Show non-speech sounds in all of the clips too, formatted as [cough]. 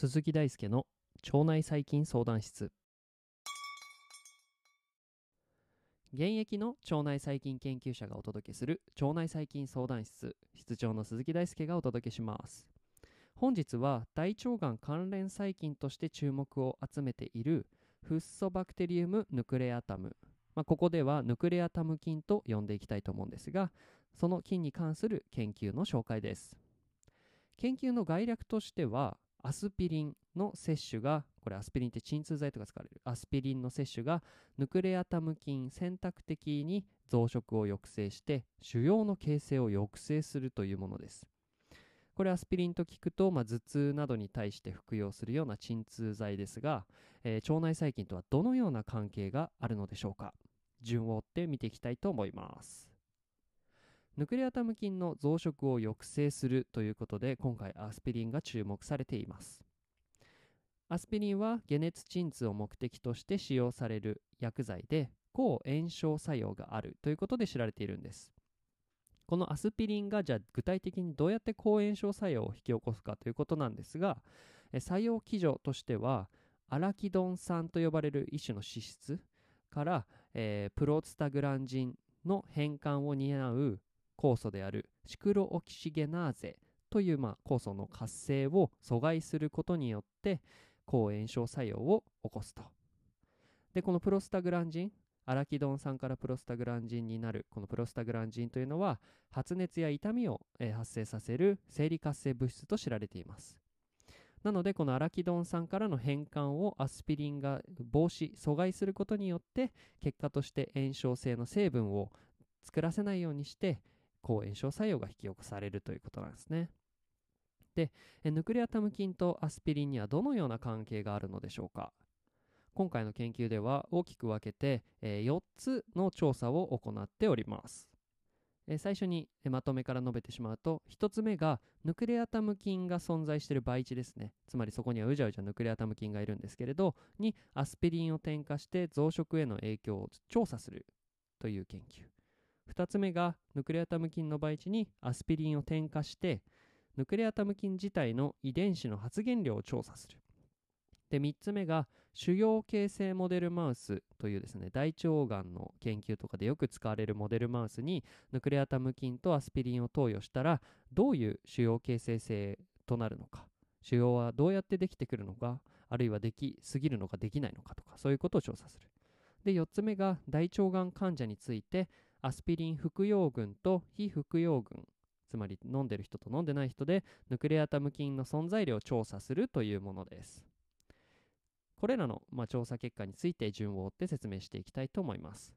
鈴木大輔の腸内細菌相談室。現役の腸内細菌研究者がお届けする腸内細菌相談室。室長の鈴木大輔がお届けします。本日は大腸がん関連細菌として注目を集めているフッ素バクテリウムヌクレアタム、まあ、ここではヌクレアタム菌と呼んでいきたいと思うんですがその菌に関する研究の紹介です。研究の概略としてはアスピリンの摂取がこれアスピリンって鎮痛剤とか使われるアスピリンの摂取がヌクレアタム菌選択的に増殖を抑制して腫瘍の形成を抑制するというものです。これアスピリンと聞くと、まあ、頭痛などに対して服用するような鎮痛剤ですが、えー、腸内細菌とはどのような関係があるのでしょうか？順を追って見ていきたいと思います。ヌクレアタム菌の増殖を抑制するということで今回アスピリンが注目されています。アスピリンは解熱鎮痛を目的として使用される薬剤で抗炎症作用があるということで知られているんです。このアスピリンがじゃあ具体的にどうやって抗炎症作用を引き起こすかということなんですが作用基準としてはアラキドン酸と呼ばれる一種の脂質から、えー、プロスタグランジンの変換を担う酵素であるシクロオキシゲナーゼという、まあ、酵素の活性を阻害することによって抗炎症作用を起こすと。で、このプロスタグランジン、アラキドン酸からプロスタグランジンになるこのプロスタグランジンというのは発熱や痛みを、え、発生させる生理活性物質と知られています。なのでこのアラキドン酸からの変換をアスピリンが防止阻害することによって結果として炎症性の成分を作らせないようにして抗炎症作用が引き起こされるということなんですね。で、ヌクレアタム菌とアスピリンにはどのような関係があるのでしょうか？今回の研究では大きく分けて、え4つの調査を行っております。え最初にまとめから述べてしまうと1つ目がヌクレアタム菌が存在している培地ですね。つまりそこにはうじゃうじゃヌクレアタム菌がいるんですけれどにアスピリンを添加して増殖への影響を調査するという研究。2つ目がヌクレアタム菌の培地にアスピリンを添加してヌクレアタム菌自体の遺伝子の発現量を調査する。で3つ目が腫瘍形成モデルマウスというですね大腸がんの研究とかでよく使われるモデルマウスにヌクレアタム菌とアスピリンを投与したらどういう腫瘍形成性となるのか腫瘍はどうやってできてくるのかあるいはできすぎるのかできないのかとかそういうことを調査する。で4つ目が大腸がん患者についてアスピリン服用群と非服用群つまり飲んでる人と飲んでない人でヌクレアタム菌の存在量を調査するというものです。これらの、まあ、調査結果について順を追って説明していきたいと思います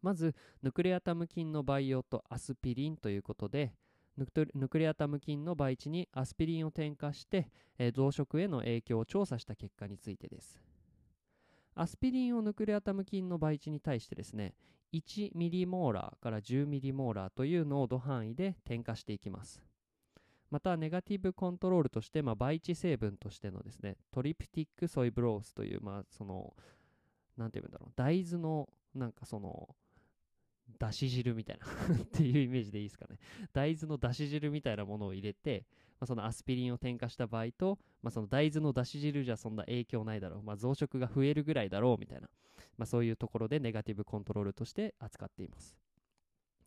まずヌクレアタム菌の培養とアスピリンということでヌクレアタム菌の培地にアスピリンを添加して、えー、増殖への影響を調査した結果についてですアスピリンをヌクレアタム菌の培地に対してですね1ミリモーラーから10ミリモーラーという濃度範囲で添加していきます。また、ネガティブコントロールとして、まあ、培地成分としてのですね、トリプティックソイブロースという、まあ、その、なんていうんだろう、大豆の、なんかその、だし汁みたいな [laughs] っていうイメージでいいですかね。大豆のだし汁みたいなものを入れて、まあ、そのアスピリンを添加した場合と、まあ、その大豆のだし汁じゃそんな影響ないだろう。まあ、増殖が増えるぐらいだろうみたいな。まあ、そういうところでネガティブコントロールとして扱っています。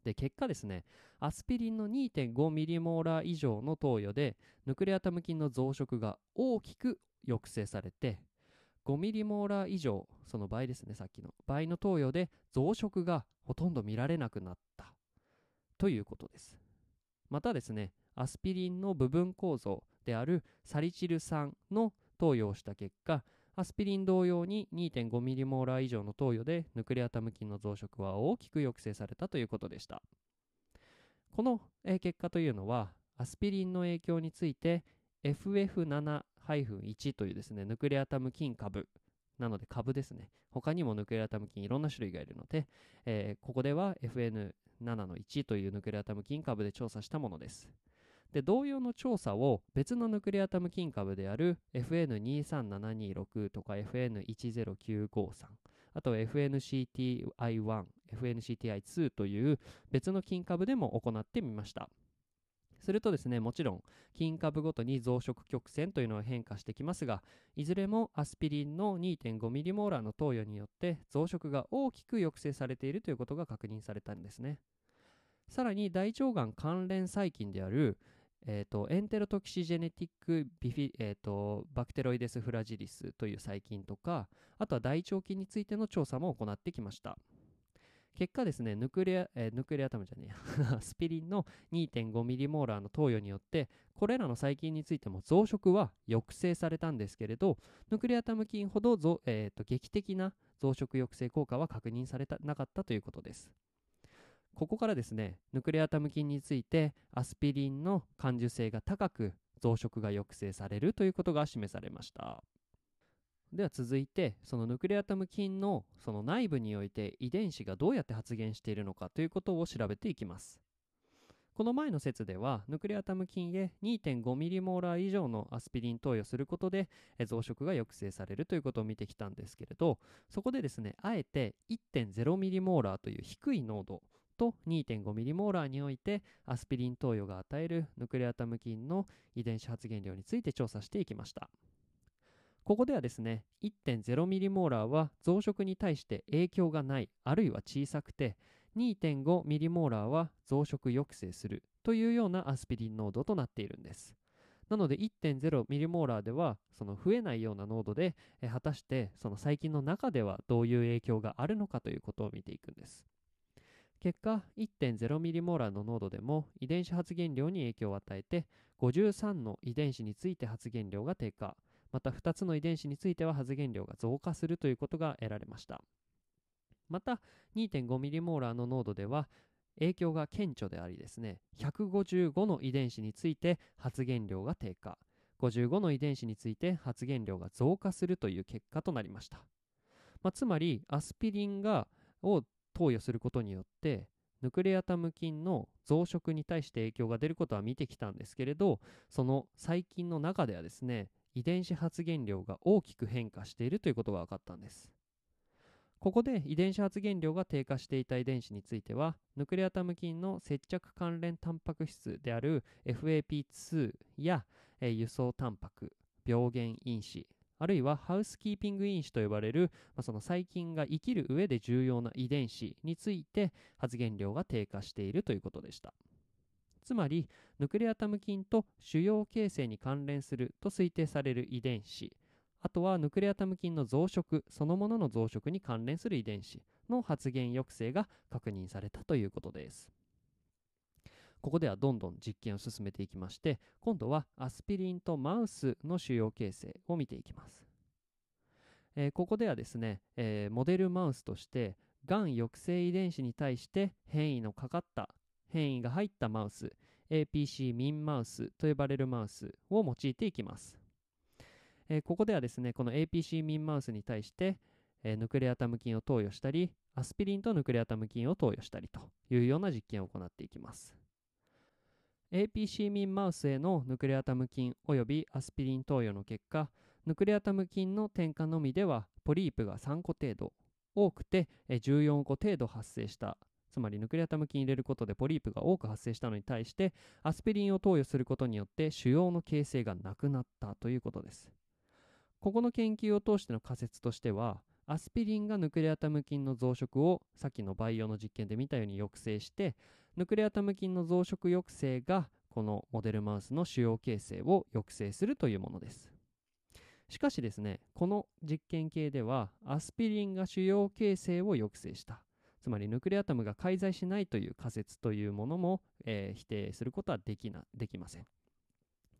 で、結果ですね、アスピリンの2.5ミリモーラー以上の投与で、ヌクレアタム菌の増殖が大きく抑制されて、5ミリモーラー以上、その倍ですね、さっきの倍の投与で増殖がほとんど見られなくなったということです。またですね、アスピリンの部分構造であるサリチル酸の投与をした結果、アスピリン同様に2.5ミリモーラー以上の投与でヌクレアタム菌の増殖は大きく抑制されたということでした。この、結果というのはアスピリンの影響について FF7-1 というですねヌクレアタム菌株なので株ですね他にもヌクレアタム菌いろんな種類がいるので、えー、ここでは FN7-1 というヌクレアタム菌株で調査したものですで同様の調査を別のヌクレアタム菌株である FN23726 とか FN10953 あと FNCTI1、FNCTI2 という別の菌株でも行ってみました。するとですね、もちろん菌株ごとに増殖曲線というのは変化してきますが、いずれもアスピリンの 2.5mmR の投与によって増殖が大きく抑制されているということが確認されたんですね。さらに大腸がん関連細菌であるえーと、エンテロトキシジェネティックビフィ、えーと、バクテロイデス・フラジリスという細菌とかあとは大腸菌についての調査も行ってきました。結果ですねヌクレア、えー、ヌクレアタムじゃねえ [laughs] スピリンの 2.5mmR の投与によってこれらの細菌についても増殖は抑制されたんですけれどヌクレアタム菌ほど、えーと劇的な増殖抑制効果は確認されたなかったということです。ここからですね、ヌクレアタム菌についてアスピリンの感受性が高く増殖が抑制されるということが示されました。では続いて、そのヌクレアタム菌のその内部において遺伝子がどうやって発現しているのかということを調べていきます。この前の説では、ヌクレアタム菌へ 2.5mmR 以上のアスピリン投与することで増殖が抑制されるということを見てきたんですけれど、そこでですね、あえて 1.0mmR という低い濃度と 2.5mmR においてアスピリン投与が与えるヌクレアタム菌の遺伝子発現量について調査していきました。ここではですね 1.0mmR は増殖に対して影響がないあるいは小さくて 2.5mmR は増殖抑制するというようなアスピリン濃度となっているんです。なので 1.0mmR ではその増えないような濃度で果たしてその細菌の中ではどういう影響があるのかということを見ていくんです。結果 1.0mmR の濃度でも遺伝子発現量に影響を与えて53の遺伝子について発現量が低下。また2つの遺伝子については発現量が増加するということが得られました。また 2.5mmR の濃度では影響が顕著でありですね。155の遺伝子について発現量が低下。55の遺伝子について発現量が増加するという結果となりました、まあ、つまりアスピリンがを投与することによってヌクレアタム菌の増殖に対して影響が出ることは見てきたんですけれどその細菌の中ではですね遺伝子発現量が大きく変化しているということが分かったんです。ここで遺伝子発現量が低下していた遺伝子についてはヌクレアタム菌の接着関連タンパク質である FAP2 や、え輸送タンパク病原因子あるいはハウスキーピング因子と呼ばれる、まあ、その細菌が生きる上で重要な遺伝子について発現量が低下しているということでした。つまり、ヌクレアタム菌と腫瘍形成に関連すると推定される遺伝子、あとはヌクレアタム菌の増殖そのものの増殖に関連する遺伝子の発現抑制が確認されたということです。ここではどんどん実験を進めていきまして今度はアスピリンとマウスの腫瘍形成を見ていきます、えー、ここではですね、えー、モデルマウスとしてがん抑制遺伝子に対して変異のかかった変異が入ったマウス APC ミンマウスと呼ばれるマウスを用いていきます、えー、ここではですねこの APC ミンマウスに対して、えヌクレアタム菌を投与したりアスピリンとヌクレアタム菌を投与したりというような実験を行っていきます。APC ミンマウスへのヌクレアタム菌及びアスピリン投与の結果ヌクレアタム菌の添加のみではポリープが3個程度多くて14個程度発生した。つまりヌクレアタム菌入れることでポリープが多く発生したのに対してアスピリンを投与することによって腫瘍の形成がなくなったということです。ここの研究を通しての仮説としてはアスピリンがヌクレアタム菌の増殖をさっきの培養の実験で見たように抑制してヌクレアタム菌の増殖抑制がこのモデルマウスの腫瘍形成を抑制するというものです。しかしですねこの実験系ではアスピリンが腫瘍形成を抑制した。つまりヌクレアタムが介在しないという仮説というものも、えー、否定することはできなできません。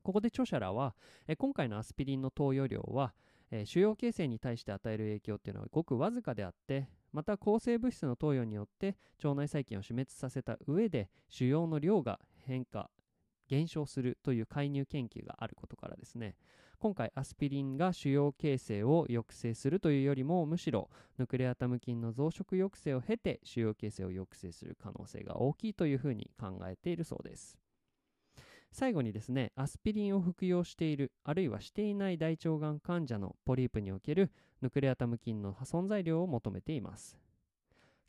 ここで著者らは、えー、今回のアスピリンの投与量は、えー、腫瘍形成に対して与える影響っていうのはごくわずかであってまた抗生物質の投与によって腸内細菌を死滅させた上で腫瘍の量が変化減少するという介入研究があることからですね。今回アスピリンが腫瘍形成を抑制するというよりもむしろヌクレアタム菌の増殖抑制を経て腫瘍形成を抑制する可能性が大きいというふうに考えているそうです。最後にですねアスピリンを服用しているあるいはしていない大腸がん患者のポリープにおけるヌクレアタム菌の存在量を求めています。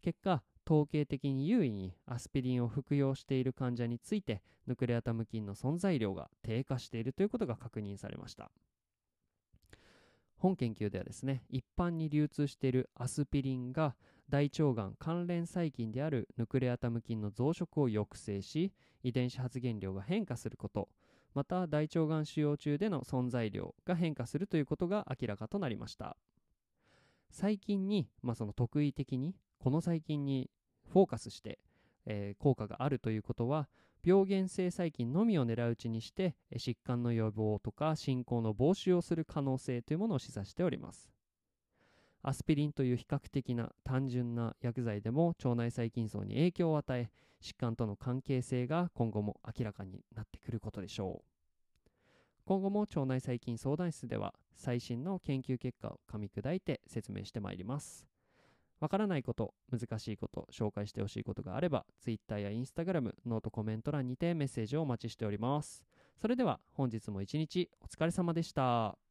結果統計的に優位にアスピリンを服用している患者についてヌクレアタム菌の存在量が低下しているということが確認されました。本研究ではですね一般に流通しているアスピリンが大腸がん関連細菌であるヌクレアタム菌の増殖を抑制し遺伝子発現量が変化することまた大腸がん使用中での存在量が変化するということが明らかとなりました。細菌に、まあ、その特異的にこの細菌にフォーカスして、えー、効果があるということは病原性細菌のみを狙ううちにして疾患の予防とか進行の防止をする可能性というものを示唆しております。アスピリンという比較的な単純な薬剤でも腸内細菌層に影響を与え疾患との関係性が今後も明らかになってくることでしょう今後も腸内細菌相談室では最新の研究結果を噛み砕いて説明してまいりますわからないこと、難しいこと、紹介してほしいことがあれば、Twitter や Instagram、ノートコメント欄にてメッセージをお待ちしております。それでは本日も一日お疲れ様でした。